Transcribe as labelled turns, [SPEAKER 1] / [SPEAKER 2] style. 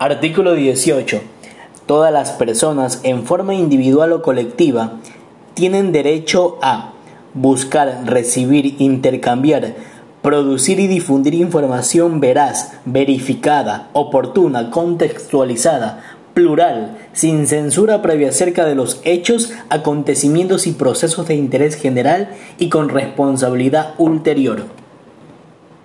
[SPEAKER 1] Artículo 18. Todas las personas, en forma individual o colectiva, tienen derecho a buscar, recibir, intercambiar, producir y difundir información veraz, verificada, oportuna, contextualizada, plural, sin censura previa acerca de los hechos, acontecimientos y procesos de interés general y con responsabilidad ulterior.